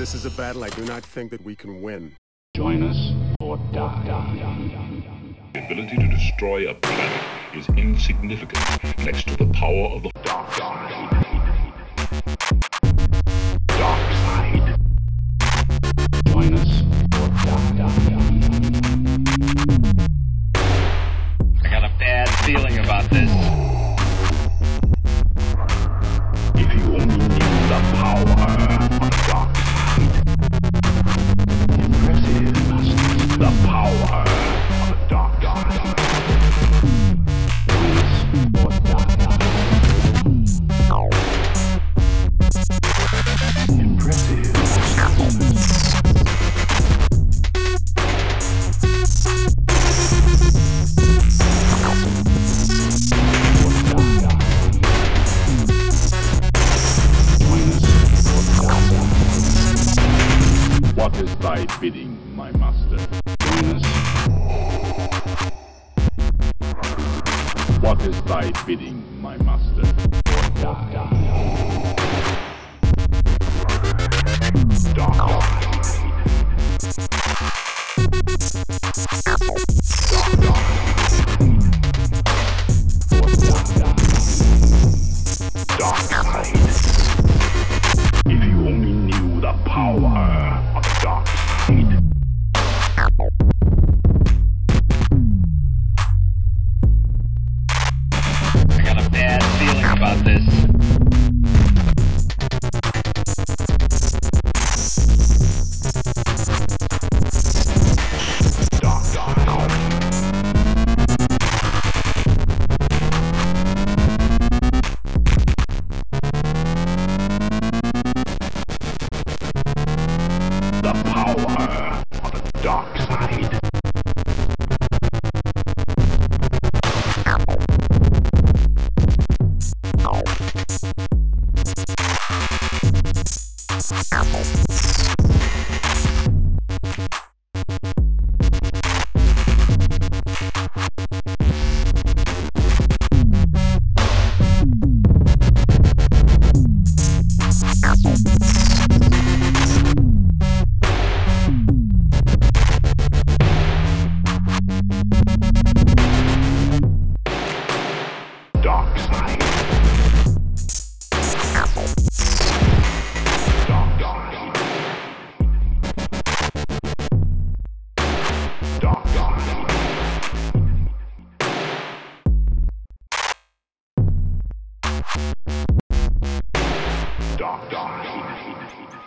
This is a battle I do not think that we can win. Join us or die. The ability to destroy a planet is insignificant next to the power of the Dark side. Dark side. Join us or die. I got a bad feeling about this. by bidding my master What is thy bidding, my master? Dark side. Dark Side. about this. dark, dark, dark.